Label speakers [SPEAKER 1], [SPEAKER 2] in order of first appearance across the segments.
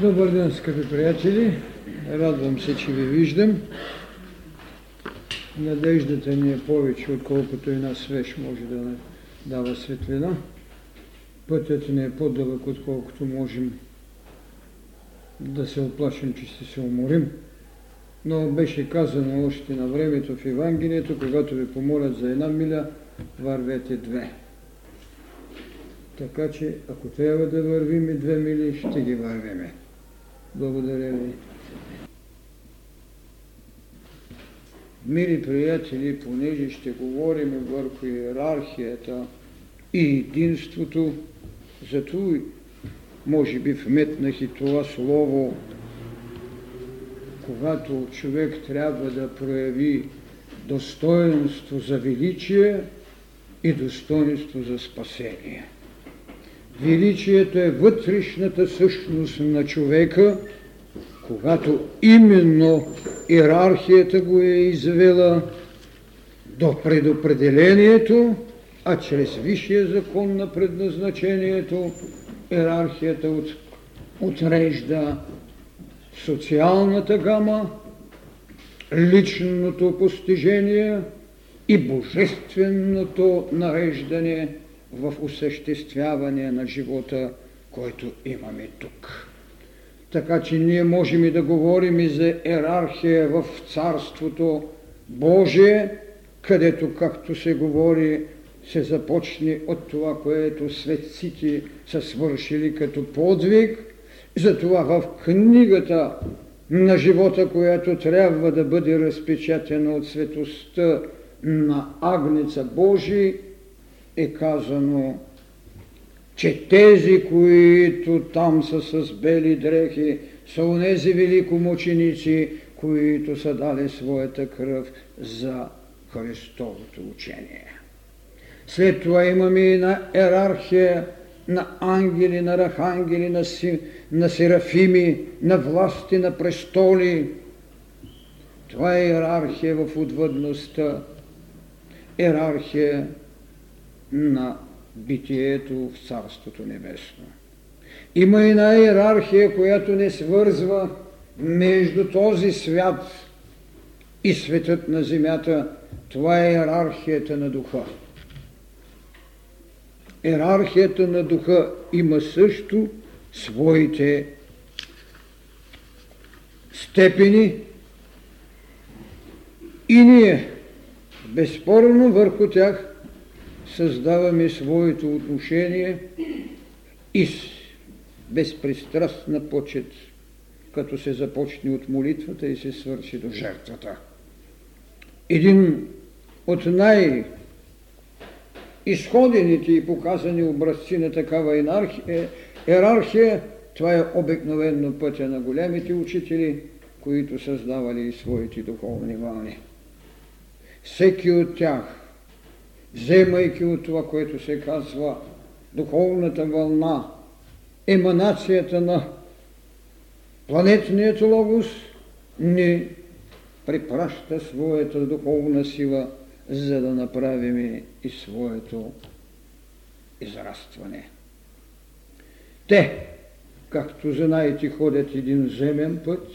[SPEAKER 1] Добър ден, скъпи приятели! Радвам се, че ви виждам. Надеждата ни е повече, отколкото една свеж може да дава светлина. Пътят ни е по-дълъг, отколкото можем да се оплашим, че ще се уморим. Но беше казано още на времето в Евангелието, когато ви помолят за една миля, вървете две. Така че, ако трябва да вървим и две мили, ще ги вървиме. Благодаря ви. Мили приятели, понеже ще говорим върху иерархията и единството, зато може би вметнах и това слово, когато човек трябва да прояви достоинство за величие и достоинство за спасение. Величието е вътрешната същност на човека, когато именно иерархията го е извела до предопределението, а чрез висшия закон на предназначението иерархията от, отрежда социалната гама, личното постижение и божественото нареждане – в осъществяване на живота, който имаме тук. Така че ние можем и да говорим и за ерархия в Царството Божие, където, както се говори, се започне от това, което светците са свършили като подвиг. Затова в книгата на живота, която трябва да бъде разпечатана от светостта на Агнеца Божий, е казано, че тези, които там са с бели дрехи, са унези великомученици, които са дали своята кръв за Христовото учение. След това имаме и на ерархия на ангели, на рахангели, на, си, на серафими, на власти, на престоли. Това е иерархия в отвъдността, иерархия на битието в Царството Небесно. Има една иерархия, която не свързва между този свят и светът на земята. Това е иерархията на духа. Иерархията на духа има също своите степени и ние безспорно върху тях създаваме своето отношение и с безпристрастна почет, като се започне от молитвата и се свърши до жертвата. Един от най- изходените и показани образци на такава енархия, ерархия, това е обикновенно пътя на големите учители, които създавали и своите духовни вълни. Всеки от тях вземайки от това, което се казва духовната вълна, еманацията на планетният логос, не препраща своята духовна сила, за да направим и своето израстване. Те, както знаете, ходят един земен път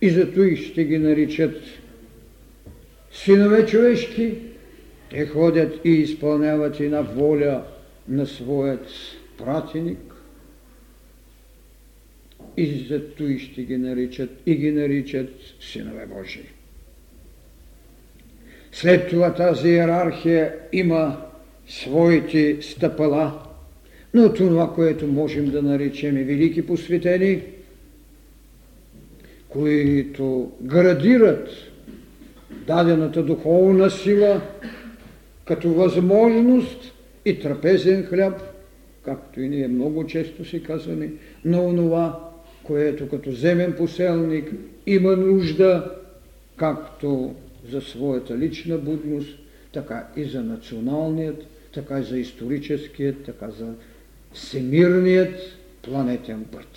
[SPEAKER 1] и зато и ще ги наричат синове човешки, те ходят и изпълняват една воля на своят пратеник и зато и ще ги наричат и ги наричат синове Божии. След това тази иерархия има своите стъпала, но това, което можем да наречем велики посветени, които градират дадената духовна сила, като възможност и трапезен хляб, както и ние много често си казваме, на онова, което като земен поселник има нужда, както за своята лична будност, така и за националният, така и за историческият, така за всемирният планетен път.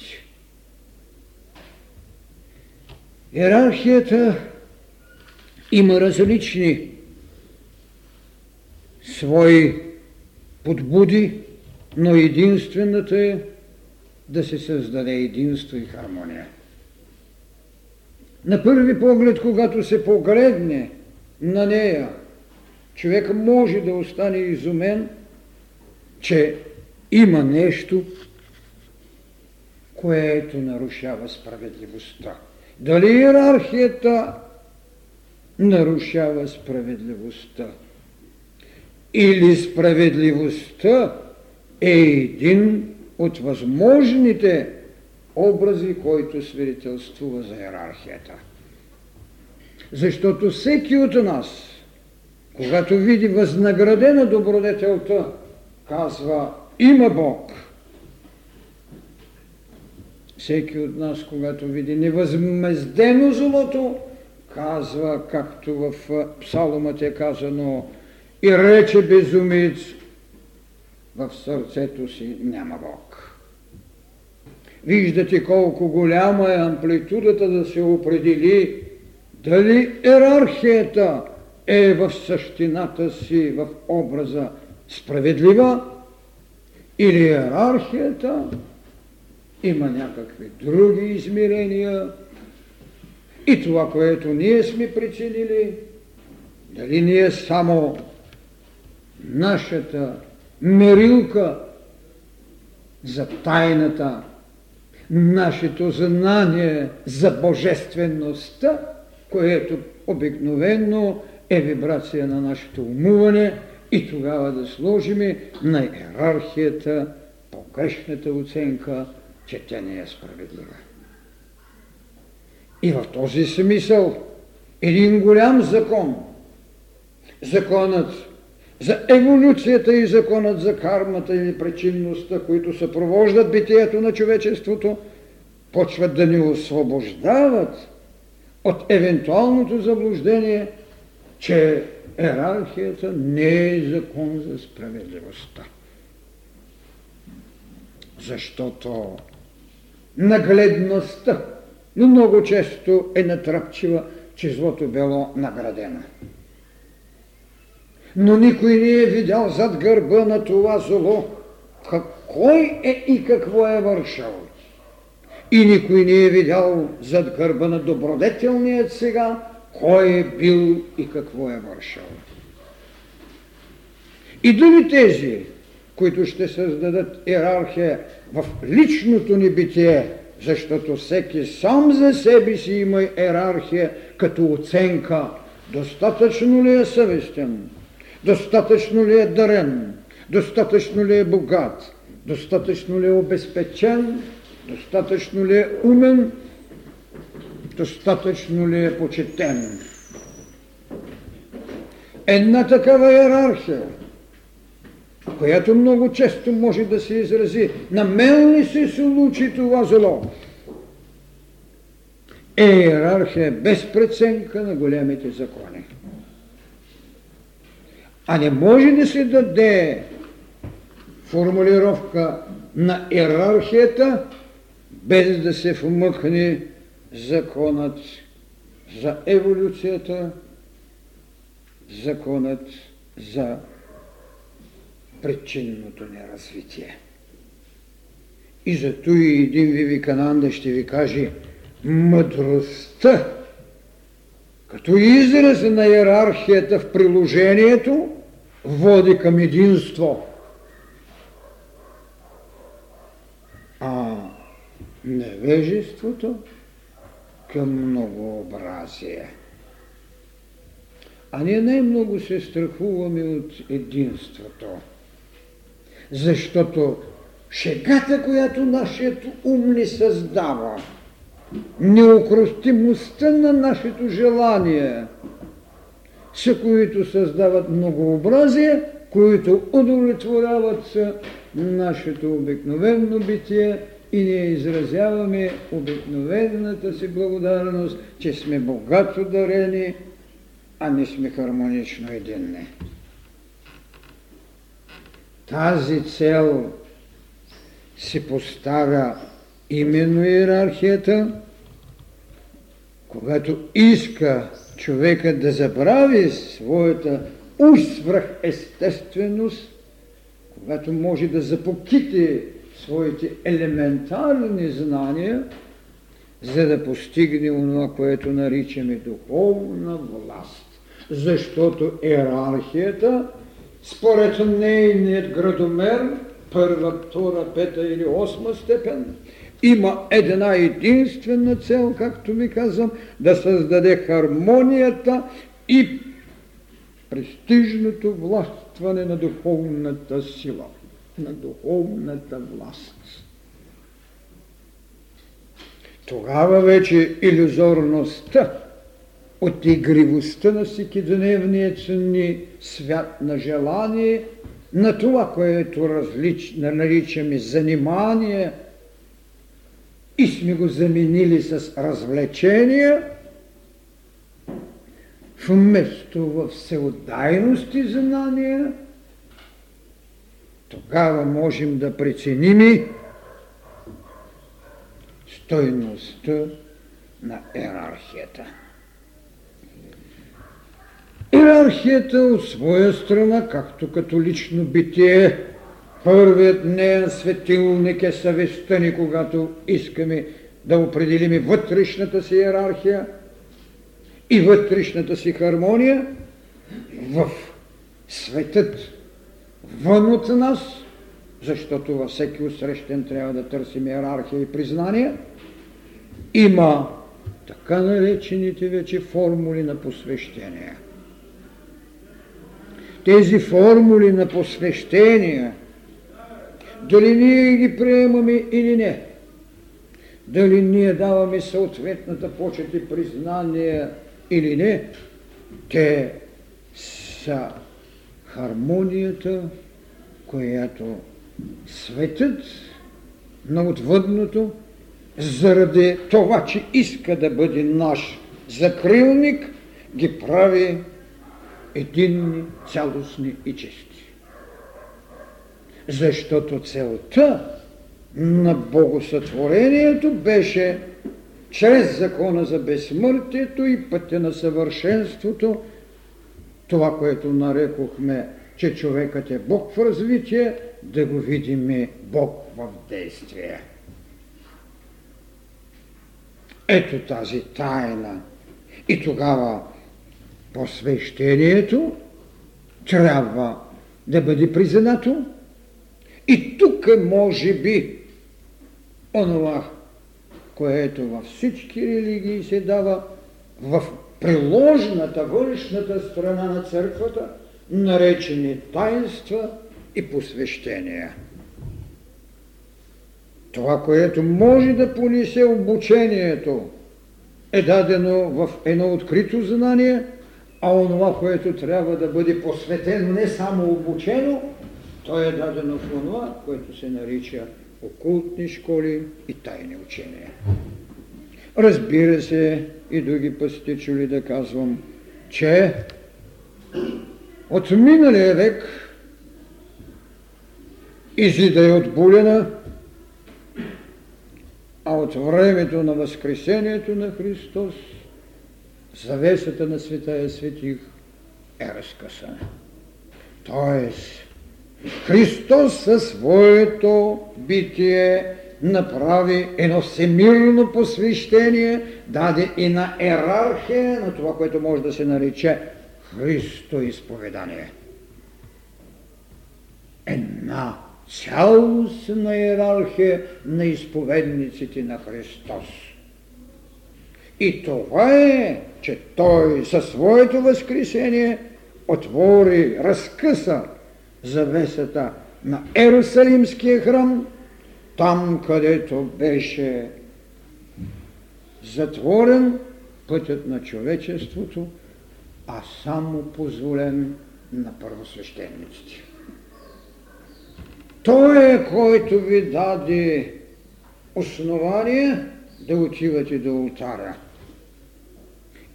[SPEAKER 1] Иерархията има различни свои подбуди, но единствената е да се създаде единство и хармония. На първи поглед, когато се погледне на нея, човек може да остане изумен, че има нещо, което нарушава справедливостта. Дали иерархията нарушава справедливостта? Или справедливостта е един от възможните образи, който свидетелствува за иерархията. Защото всеки от нас, когато види възнаградена добродетелта, казва има Бог. Всеки от нас, когато види невъзмездено злото, казва, както в псаломът е казано, и рече безумец, в сърцето си няма Бог. Виждате колко голяма е амплитудата да се определи дали иерархията е в същината си, в образа справедлива, или иерархията има някакви други измерения и това, което ние сме причинили, дали ние само нашата мерилка за тайната, нашето знание за божествеността, което обикновенно е вибрация на нашето умуване и тогава да сложиме на иерархията погрешната оценка, че тя не е справедлива. И в този смисъл един голям закон, законът за еволюцията и законът за кармата или причинността, които съпровождат битието на човечеството, почват да ни освобождават от евентуалното заблуждение, че ерархията не е закон за справедливостта. Защото нагледността много често е натрапчива, че злото било наградено но никой не е видял зад гърба на това зло кой е и какво е вършал. И никой не е видял зад гърба на добродетелният сега, кой е бил и какво е вършал. И дали тези, които ще създадат иерархия в личното ни битие, защото всеки сам за себе си има иерархия като оценка, достатъчно ли е съвестен, Достатъчно ли е дарен? Достатъчно ли е богат? Достатъчно ли е обезпечен? Достатъчно ли е умен? Достатъчно ли е почетен? Една такава иерархия, която много често може да се изрази, на мен ли се случи това зло? Е иерархия без преценка на големите закони. А не може да се даде формулировка на иерархията, без да се вмъкне законът за еволюцията, законът за причинното неразвитие. И зато и един Вивикананда ще ви каже мъдростта като израз на иерархията в приложението води към единство. А невежеството към многообразие. А ние най-много се страхуваме от единството. Защото шегата, която нашият ум ни създава, неукростимостта на нашето желание – са които създават многообразие, които удовлетворяват нашето обикновено битие и ние изразяваме обикновената си благодарност, че сме богато дарени, а не сме хармонично единни. Тази цел се поставя именно иерархията, когато иска човекът да забрави своята уж естественост, когато може да запоките своите елементарни знания, за да постигне това, което наричаме духовна власт. Защото иерархията, според нейният градомер, първа, втора, пета или осма степен, има една единствена цел, както ви казвам, да създаде хармонията и престижното властване на духовната сила, на духовната власт. Тогава вече иллюзорността от игривостта на всекидневния ценни свят на желание, на това, което различ, наричаме занимание – и сме го заменили с развлечения, вместо в всеотдайност и знания, тогава можем да преценим и стойността на иерархията. Иерархията от своя страна, както като лично битие, Първият неен светилник е съвестта ни, когато искаме да определим вътрешната си иерархия и вътрешната си хармония в светът вън от нас, защото във всеки усрещен трябва да търсим иерархия и признание, има така наречените вече формули на посвещение. Тези формули на посвещение – дали ние ги приемаме или не, дали ние даваме съответната почет и признание или не, те са хармонията, която светът на отвъдното, заради това, че иска да бъде наш закрилник, ги прави единни, цялостни и чисти защото целта на богосътворението беше чрез закона за безсмъртието и пътя на съвършенството, това, което нарекохме, че човекът е Бог в развитие, да го видим Бог в действие. Ето тази тайна. И тогава посвещението трябва да бъде признато, и тук може би онова, което във всички религии се дава в приложната, външната страна на църквата, наречени таинства и посвещения. Това, което може да понесе обучението, е дадено в едно открито знание, а онова, което трябва да бъде посветено, не само обучено, то е дадено в това, което се нарича окултни школи и тайни учения. Разбира се, и други път сте чули да казвам, че от миналия век изида е от Булена, а от времето на Възкресението на Христос завесата на света светих е разкъсана. Тоест, Христос със своето битие направи едно всемирно посвещение, даде и на ерархия на това, което може да се нарече Христо изповедание. Една цялостна иерархия на изповедниците на Христос. И това е, че Той със своето възкресение отвори, разкъса завесата на Ерусалимския храм, там където беше затворен пътят на човечеството, а само позволен на първосвещениците. Той е, който ви даде основание да отивате до ултара.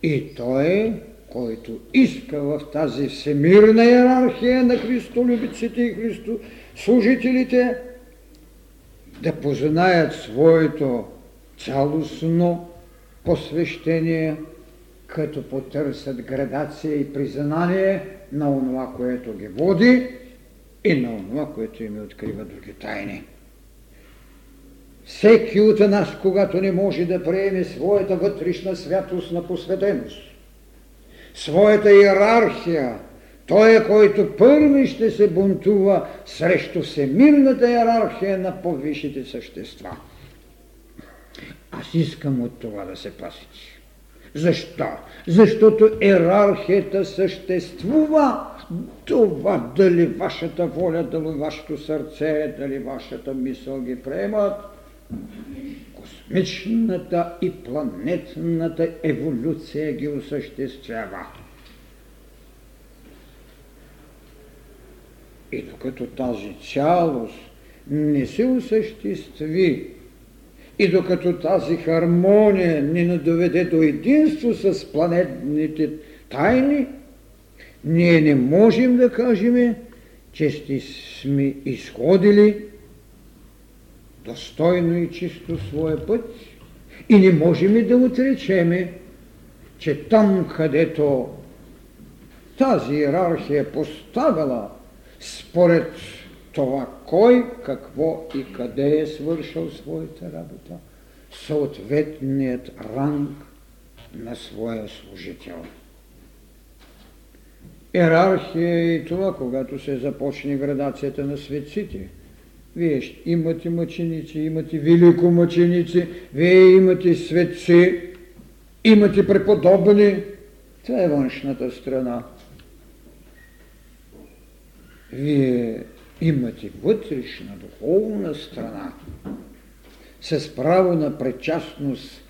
[SPEAKER 1] И той е, който иска в тази всемирна иерархия на христолюбиците и христослужителите да познаят своето цялостно посвещение, като потърсят градация и признание на онова, което ги води и на онова, което им открива други тайни. Всеки от нас, когато не може да приеме своята вътрешна святост на посветеност, своята иерархия, той е, който първи ще се бунтува срещу всемирната иерархия на повишите същества. Аз искам от това да се пасите. Защо? Защото иерархията съществува. Това дали вашата воля, дали вашето сърце, дали вашата мисъл ги приемат, космичната и планетната еволюция ги осъществява. И докато тази цялост не се осъществи и докато тази хармония не надоведе до единство с планетните тайни, ние не можем да кажем, че сте сме изходили достойно и чисто своя път и не можем да отречеме, че там, където тази иерархия е поставила според това кой, какво и къде е свършил своята работа, съответният ранг на своя служител. Иерархия е и това, когато се започне градацията на светците. Вие имате мъченици, имате великомъченици, вие имате светци, имате преподобни. Това е външната страна. Вие имате вътрешна духовна страна с право на причастност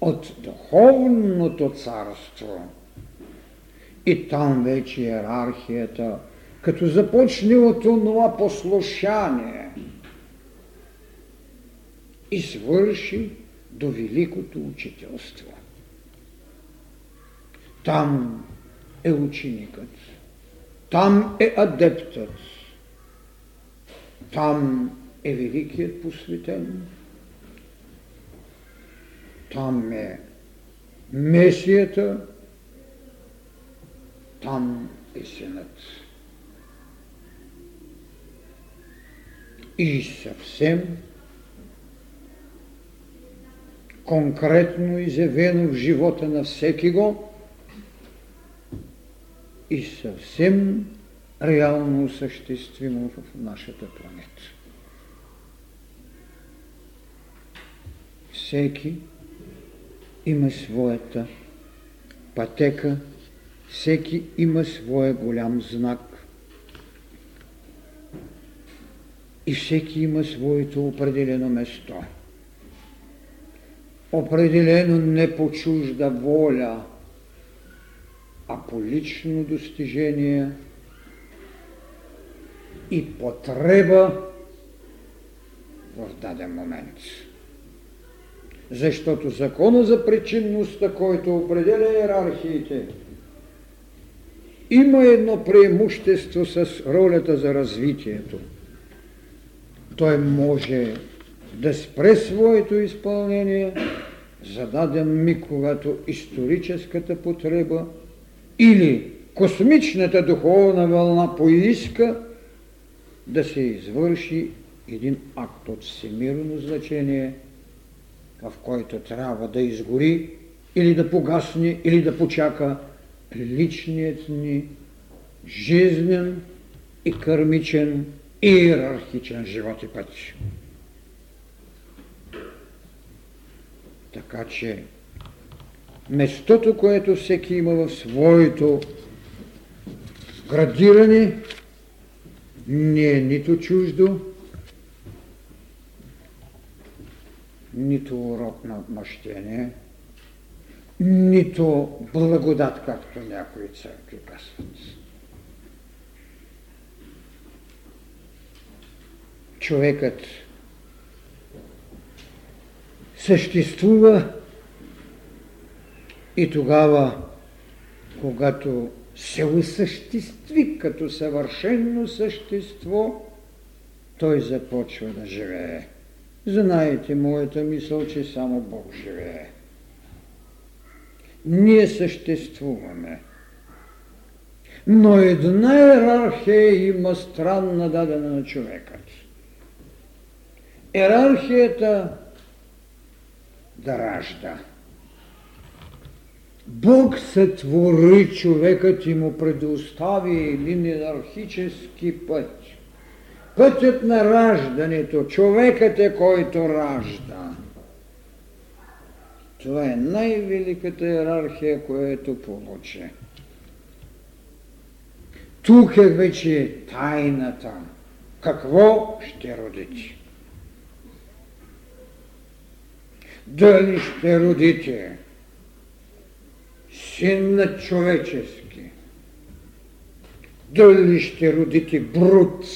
[SPEAKER 1] от духовното царство. И там вече иерархията, като започне от това послушание и свърши до великото учителство. Там е ученикът, там е адептът, там е великият посветен, там е Месията, там е Синът. И съвсем конкретно изявено в живота на всеки го и съвсем реално осъществимо в нашата планета. Всеки има своята пътека, всеки има своя голям знак и всеки има своето определено место. Определено не по чужда воля, а по лично достижение – и потреба в даден момент. Защото закона за причинността, който определя иерархиите, има едно преимущество с ролята за развитието. Той може да спре своето изпълнение за миг, когато историческата потреба или космичната духовна вълна поиска да се извърши един акт от всемирно значение, в който трябва да изгори или да погасне, или да почака личният ни жизнен и кърмичен иерархичен живот и път. Така че местото, което всеки има в своето градиране, не е нито чуждо, нито урок на мъщение, нито благодат, както някои църкви казват. Човекът съществува и тогава, когато се осъществи като съвършено същество, той започва да живее. Знаете моята мисъл, че само Бог живее. Ние съществуваме. Но една иерархия има странна дадена на човекът. Ерархията да ражда. Бог сътвори човекът и му предостави един иерархически път. Пътят на раждането, човекът е който ражда. Това е най-великата иерархия, която получи. Тук е вече тайната. Какво ще родите? Дали ще родите син на човечески? Дали ще родите брут,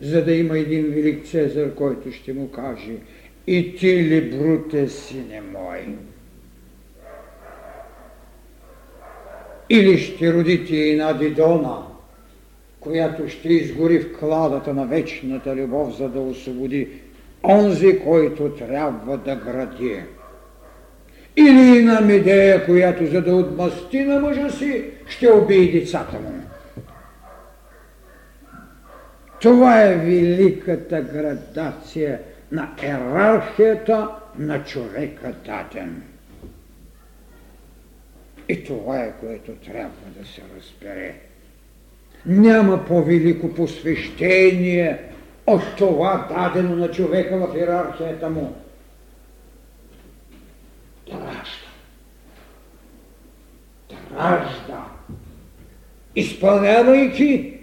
[SPEAKER 1] за да има един велик Цезар, който ще му каже и ти ли, бруте, сине мой? Или ще родите една Дидона, която ще изгори в кладата на вечната любов, за да освободи онзи, който трябва да гради. Или на Медея, която за да отмъсти на мъжа си, ще убие децата му. Това е великата градация на ерархията на човека даден. И това е, което трябва да се разбере. Няма по-велико посвещение от това дадено на човека в иерархията му. Да ражда. Да. Изпълнявайки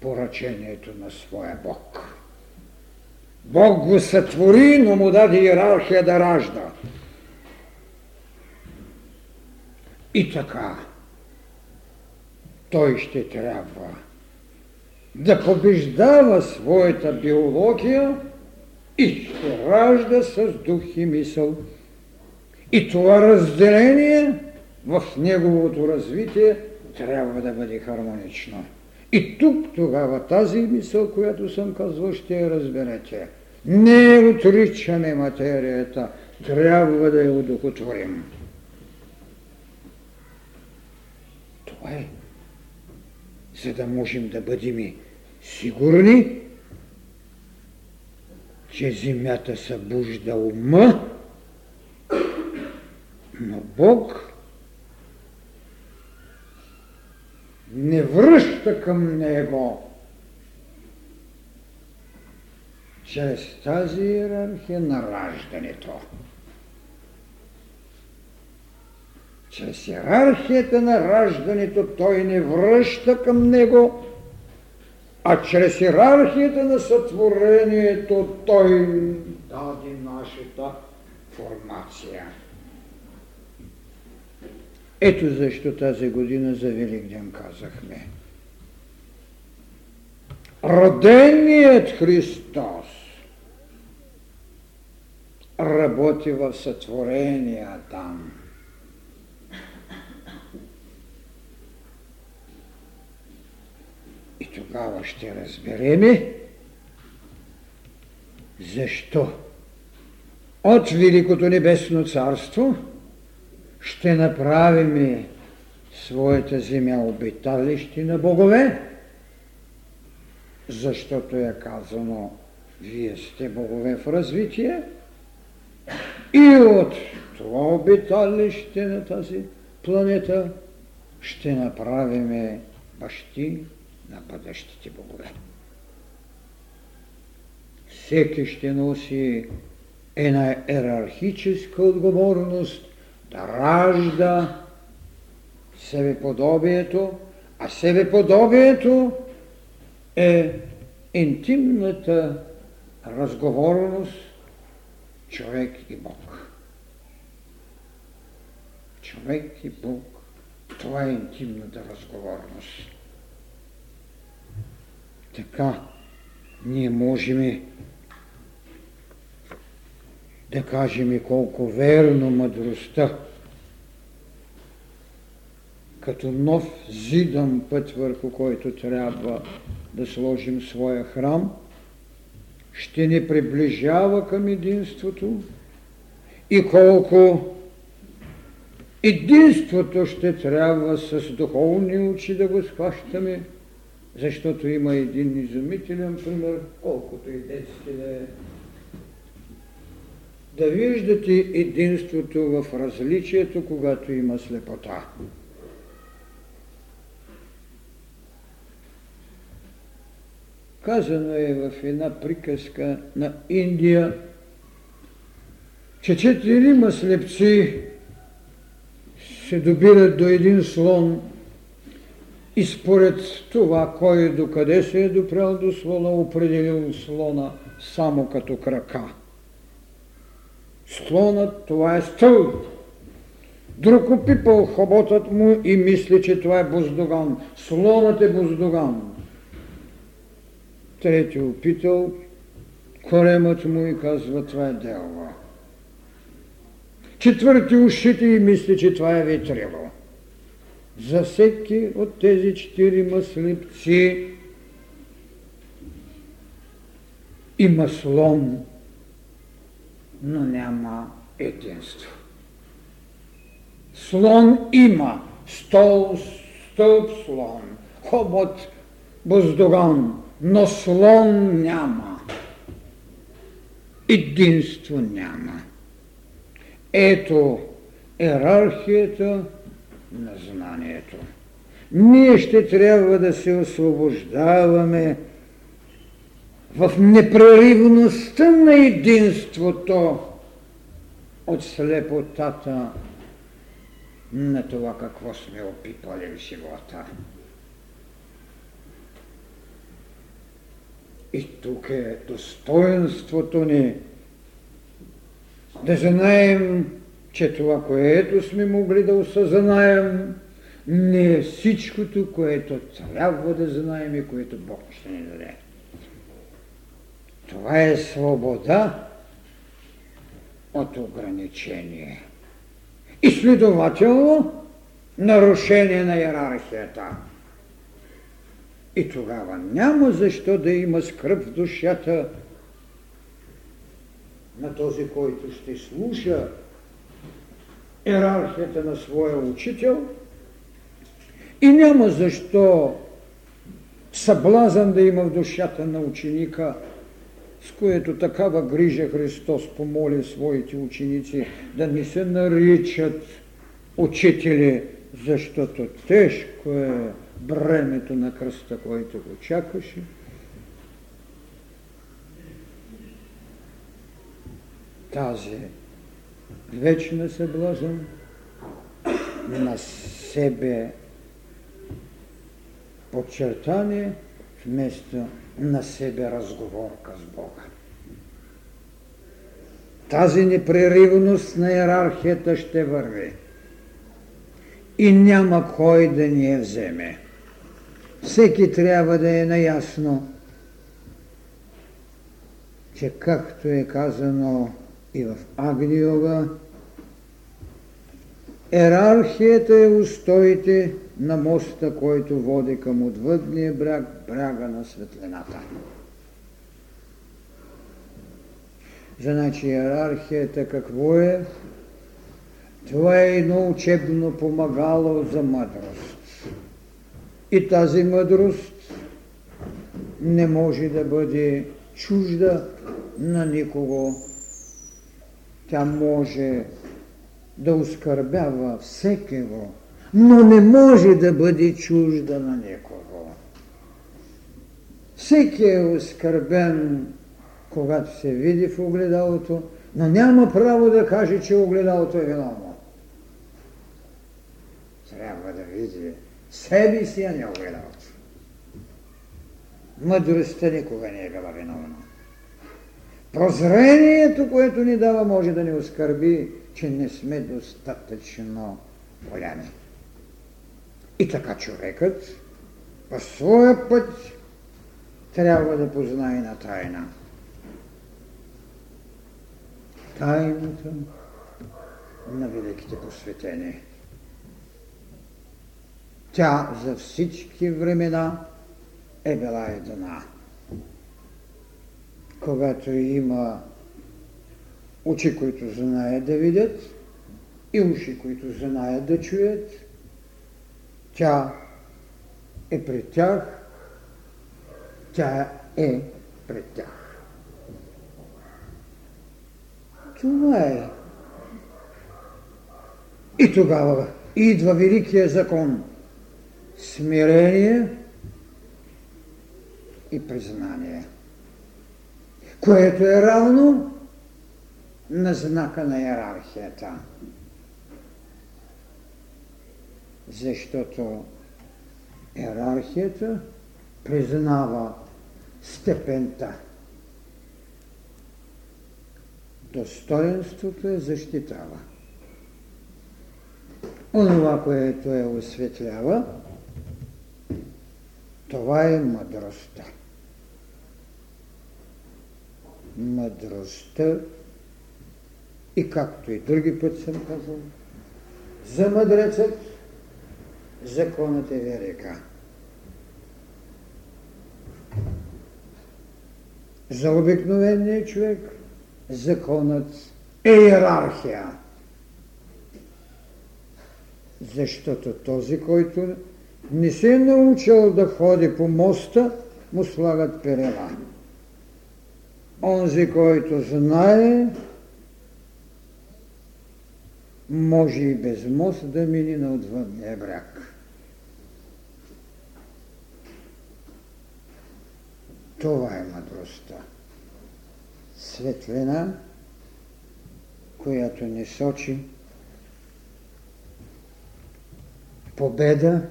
[SPEAKER 1] поръчението на своя Бог. Бог го сътвори, но му даде иерархия да ражда. И така, той ще трябва да побеждава своята биология и ще ражда с дух и мисъл. И това разделение в неговото развитие трябва да бъде хармонично. И тук тогава тази мисъл, която съм казвал, ще я разберете. Не отричаме материята, трябва да я удохотворим. Това е. За да можем да бъдем сигурни, че земята събужда ума, но Бог не връща към него чрез тази иерархия на раждането. Чрез иерархията на раждането той не връща към него, а чрез иерархията на сътворението той даде нашата формация. Ето защо тази година за Велик ден казахме. Роденият Христос работи в сътворения там. И тогава ще разбереме. Защо? От Великото Небесно Царство – ще направим своята земя обиталище на богове, защото е казано, вие сте богове в развитие. И от това обиталище на тази планета ще направим бащи на бъдещите богове. Всеки ще носи една ерархическа отговорност да ражда себеподобието, а себеподобието е интимната разговорност човек и Бог. Човек и Бог, това е интимната разговорност. Така ние можем да кажем колко верно мъдростта, като нов зидан път, върху който трябва да сложим своя храм, ще ни приближава към единството и колко единството ще трябва с духовни очи да го схващаме защото има един изумителен пример, колкото и детски да е. Да виждате единството в различието, когато има слепота. Казано е в една приказка на Индия, че четирима слепци се добират до един слон и според това, кой докъде се е допрял до слона, определил слона само като крака. Слонът, това е стълб. Друг опипал хоботът му и мисли, че това е буздоган. Слонът е буздоган. Трети опитал коремът му и казва, това е делва. Четвърти ушите и мисли, че това е ветрило. За всеки от тези четири слепци има слон, но няма единство. Слон има, стол, стълб слон, хобот, буздоган, но слон няма. Единство няма. Ето ерархията на знанието. Ние ще трябва да се освобождаваме в непреривността на единството от слепотата на това какво сме опипали в живота. И тук е достоинството ни да знаем, че това, което сме могли да осъзнаем, не е всичкото, което трябва да знаем и което Бог ще ни даде. Това е свобода от ограничение. И следователно нарушение на иерархията. И тогава няма защо да има скръп в душата на този, който ще слуша иерархията на своя учител и няма защо съблазън да има в душата на ученика, с което такава грижа Христос помоли своите ученици да не се наричат учители, защото тежко е бремето на кръста, който го чакаше. Тази вечна съблазън на себе подчертание вместо на себе разговорка с Бога. Тази непреривност на иерархията ще върви и няма кой да ни я вземе. Всеки трябва да е наясно, че както е казано и в Агниова, Ерархията е устоите на моста, който води към отвъдния бряг, бряга на светлината. Значи иерархията какво е? Това е едно учебно помагало за мъдрост. И тази мъдрост не може да бъде чужда на никого. Тя може да оскърбява всекиго, но не може да бъде чужда на никого. Всеки е оскърбен, когато се види в огледалото, но няма право да каже, че огледалото е виновно. Трябва да види себе си, а не огледалото. Мъдростта никога не е била виновна. Прозрението, което ни дава, може да ни оскърби че не сме достатъчно голями. И така човекът по своя път трябва да познае на тайна. Тайната на великите посветени. Тя за всички времена е била една. Когато има очи, които знаят да видят и уши, които знаят да чуят. Тя е пред тях Тя е пред тях. Това е. И тогава идва великия закон. Смирение и признание, което е равно на знака на иерархията. Защото иерархията признава степента. Достоинството е защитава. Онова, което е осветлява, това е мъдростта. Мъдростта и както и други път съм казал, за мъдрецът законът е велика. За обикновения човек законът е иерархия. Защото този, който не се е научил да ходи по моста, му слагат перела. Онзи, който знае, може и без мост да мине на отвъдния бряг. Това е мъдростта. Светлина, която не сочи победа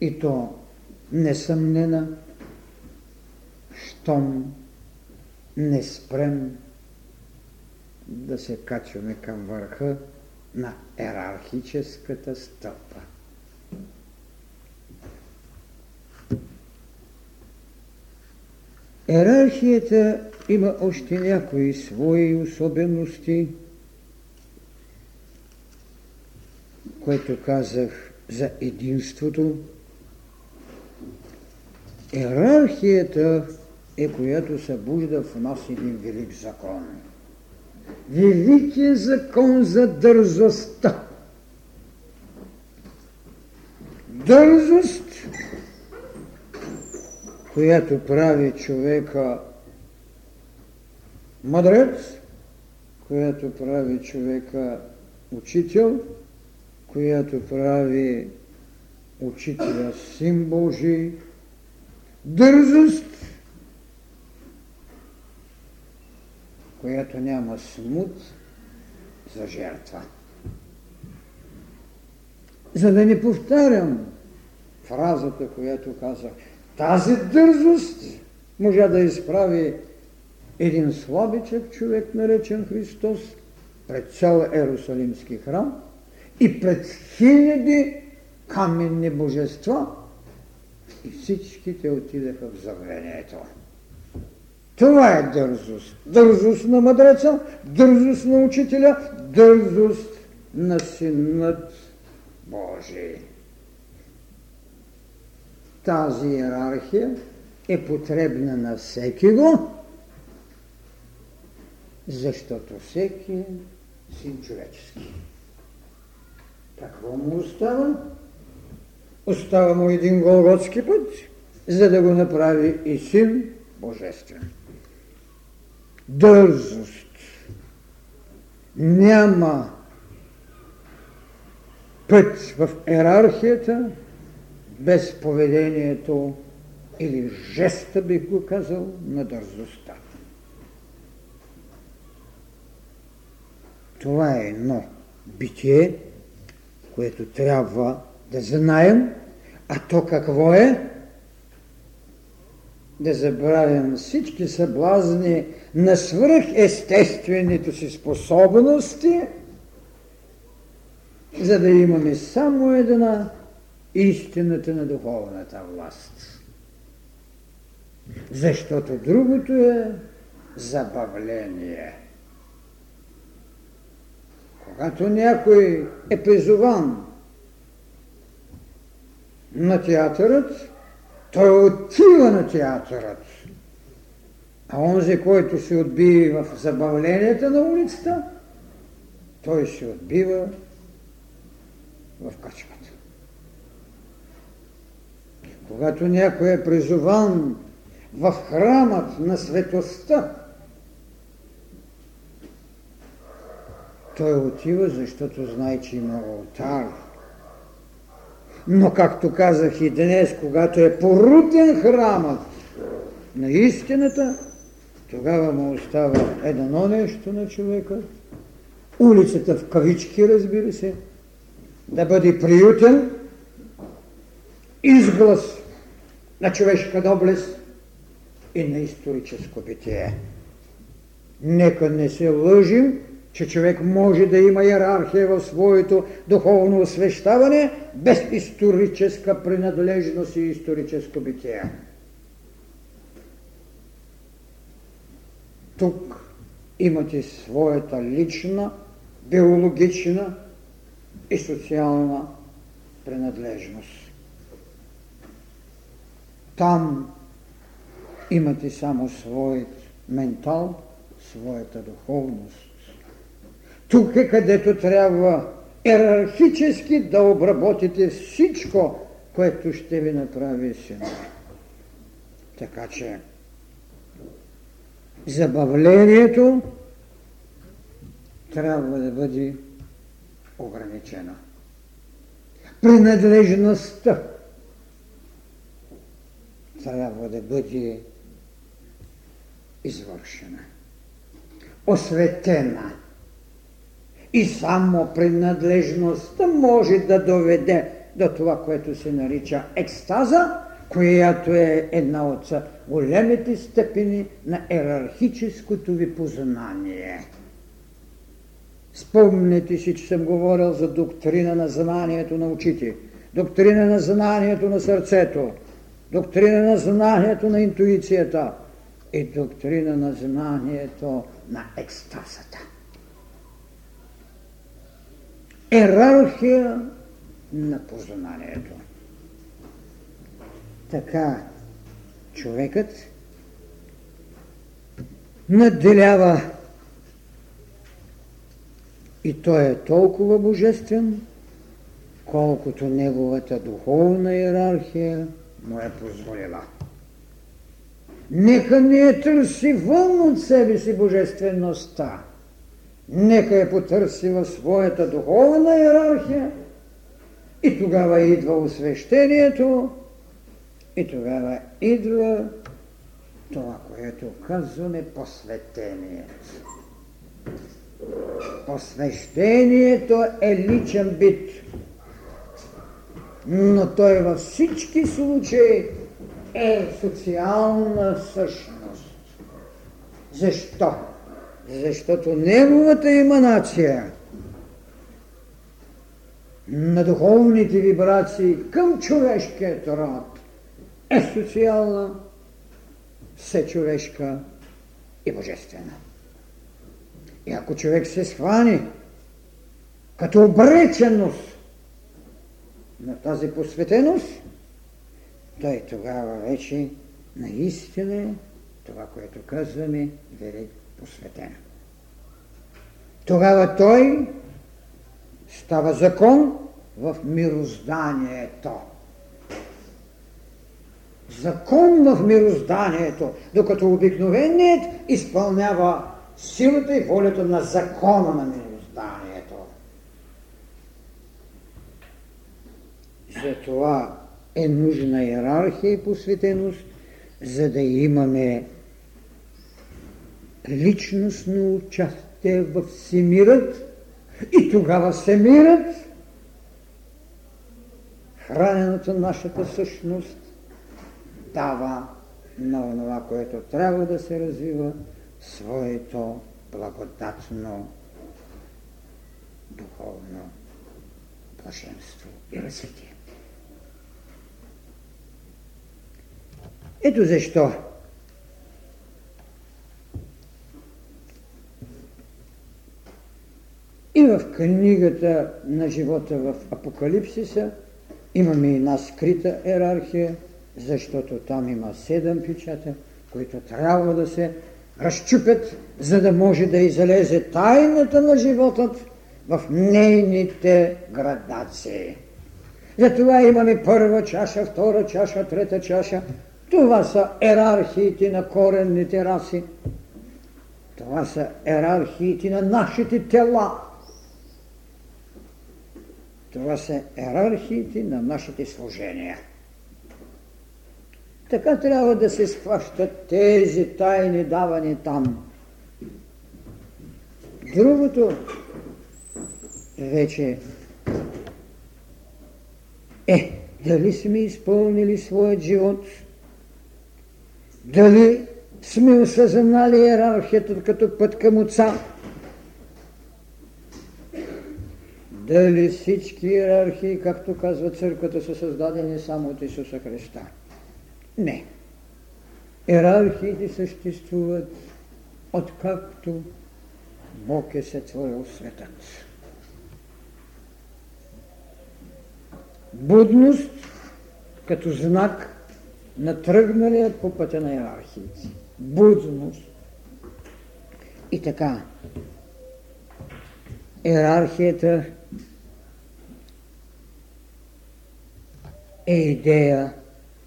[SPEAKER 1] и то несъмнена, щом не спрем да се качваме към върха на ерархическата стълпа. Ерархията има още някои свои особености, което казах за единството. Ерархията е която събужда в нас един велик закон. Великият закон за дързостта. Дързост която прави човека мъдрец, която прави човека учител, която прави учителя син Божий, дързост, която няма смут за жертва. За да не повтарям фразата, която казах, тази дързост можа да изправи един слабичък човек, наречен Христос, пред цял Ерусалимски храм и пред хиляди каменни божества и всичките отидаха в забвението. Това е дързост. Дързост на мъдреца, дързост на учителя, дързост на Синът Божий. Тази иерархия е потребна на всеки го, защото всеки е син човечески. Какво му остава? Остава му един голготски път, за да го направи и син божествен. Дързост. Няма път в иерархията, без поведението или жеста, бих го казал, на дързостта. Това е едно битие, което трябва да знаем, а то какво е? Да забравим всички съблазни на свръхестествените си способности, за да имаме само една истината на духовната власт. Защото другото е забавление. Когато някой е призован на театърът, той отива на театърът. А онзи, който се отбива в забавленията на улицата, той се отбива в качка. когато някой е призован в храмът на светостта, той отива, защото знае, че има алтар. Но, както казах и днес, когато е порутен храмът на истината, тогава му остава едно нещо на човека, улицата в кавички, разбира се, да бъде приютен, изглас на човешка доблест и на историческо битие. Нека не се лъжим, че човек може да има иерархия в своето духовно освещаване без историческа принадлежност и историческо битие. Тук имате своята лична, биологична и социална принадлежност. Там имате само своят ментал, своята духовност. Тук е където трябва иерархически да обработите всичко, което ще ви направи сина. Така че забавлението трябва да бъде ограничена. Принадлежността трябва да бъде извършена, осветена. И само принадлежността може да доведе до това, което се нарича екстаза, която е една от големите степени на ерархическото ви познание. Спомнете си, че съм говорил за доктрина на знанието на очите, доктрина на знанието на сърцето, доктрина на знанието на интуицията и доктрина на знанието на екстазата. Ерархия на познанието. Така човекът надделява и той е толкова божествен, колкото неговата духовна иерархия му е позволила. Нека не е търси вън от себе си божествеността. Нека я потърси в своята духовна иерархия и тогава идва освещението и тогава идва това, което казваме посветението. Посвещението е личен бит, но той във всички случаи е социална същност. Защо? Защото неговата еманация на духовните вибрации към човешкият род е социална, все човешка и божествена. И ако човек се схване като обреченост на тази посветеност, той тогава вече наистина това, което казваме, велик посветен. Тогава той става закон в мирозданието. Закон в мирозданието, докато обикновеният изпълнява силата и волята на закона на мирозданието. Затова е нужна иерархия и посветеност, за да имаме личностно участие в всемирът и тогава всемирът, храненото нашата същност, дава на това, което трябва да се развива, своето благодатно духовно блаженство и развитие. Ето защо и в книгата на живота в Апокалипсиса имаме една скрита иерархия, защото там има седем печата, които трябва да се разчупят, за да може да излезе тайната на животът в нейните градации. Затова имаме първа чаша, втора чаша, трета чаша. Това са ерархиите на коренните раси. Това са ерархиите на нашите тела. Това са ерархиите на нашите служения. Така трябва да се схващат тези тайни давани там. Другото вече е, дали сме изпълнили своят живот, дали сме осъзнали иерархията като път към отца, дали всички иерархии, както казва църквата, са създадени само от Исуса Христа. Не. Иерархиите съществуват откакто Бог е сътворил светът. Будност като знак на тръгналия по пътя на иерархиите. Будност. И така, иерархията е идея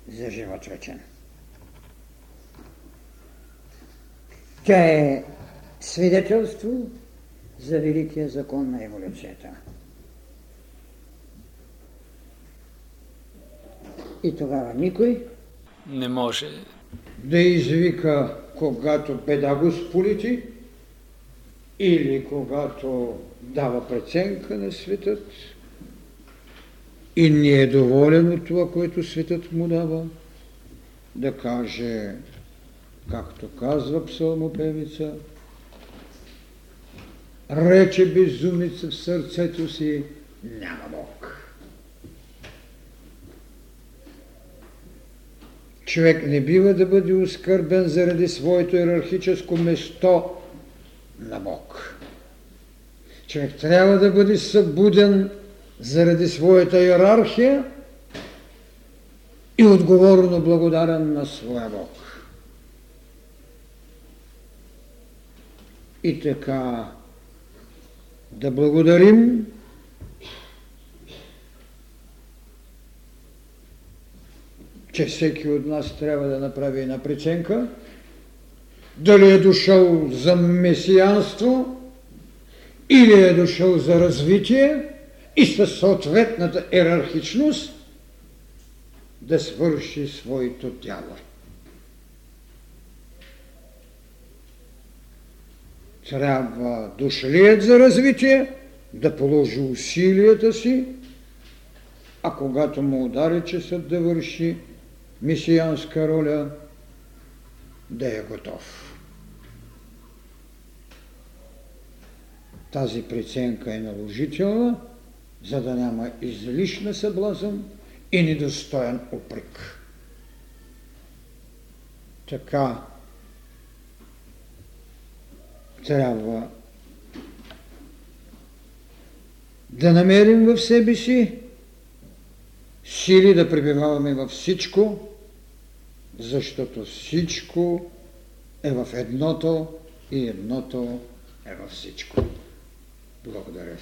[SPEAKER 1] за живот вечен. Тя е свидетелство за великия закон на еволюцията. И тогава никой
[SPEAKER 2] не може
[SPEAKER 1] да извика, когато педагог полити или когато дава преценка на светът и не е доволен от това, което светът му дава, да каже, както казва псалмопевица, рече безумица в сърцето си, няма Бог. Човек не бива да бъде оскърбен заради своето иерархическо место на Бог. Човек трябва да бъде събуден заради своята иерархия и отговорно благодарен на своя Бог. И така да благодарим че всеки от нас трябва да направи една преценка, дали е дошъл за месианство или е дошъл за развитие и със съответната иерархичност да свърши своето тяло. Трябва дошлият за развитие да положи усилията си, а когато му удари часът да върши мисиянска роля, да е готов. Тази преценка е наложителна, за да няма излишна съблазън и недостоен оприк. Така трябва да намерим в себе си сили да пребиваваме във всичко, защото всичко е в едното и едното е във всичко. Благодаря.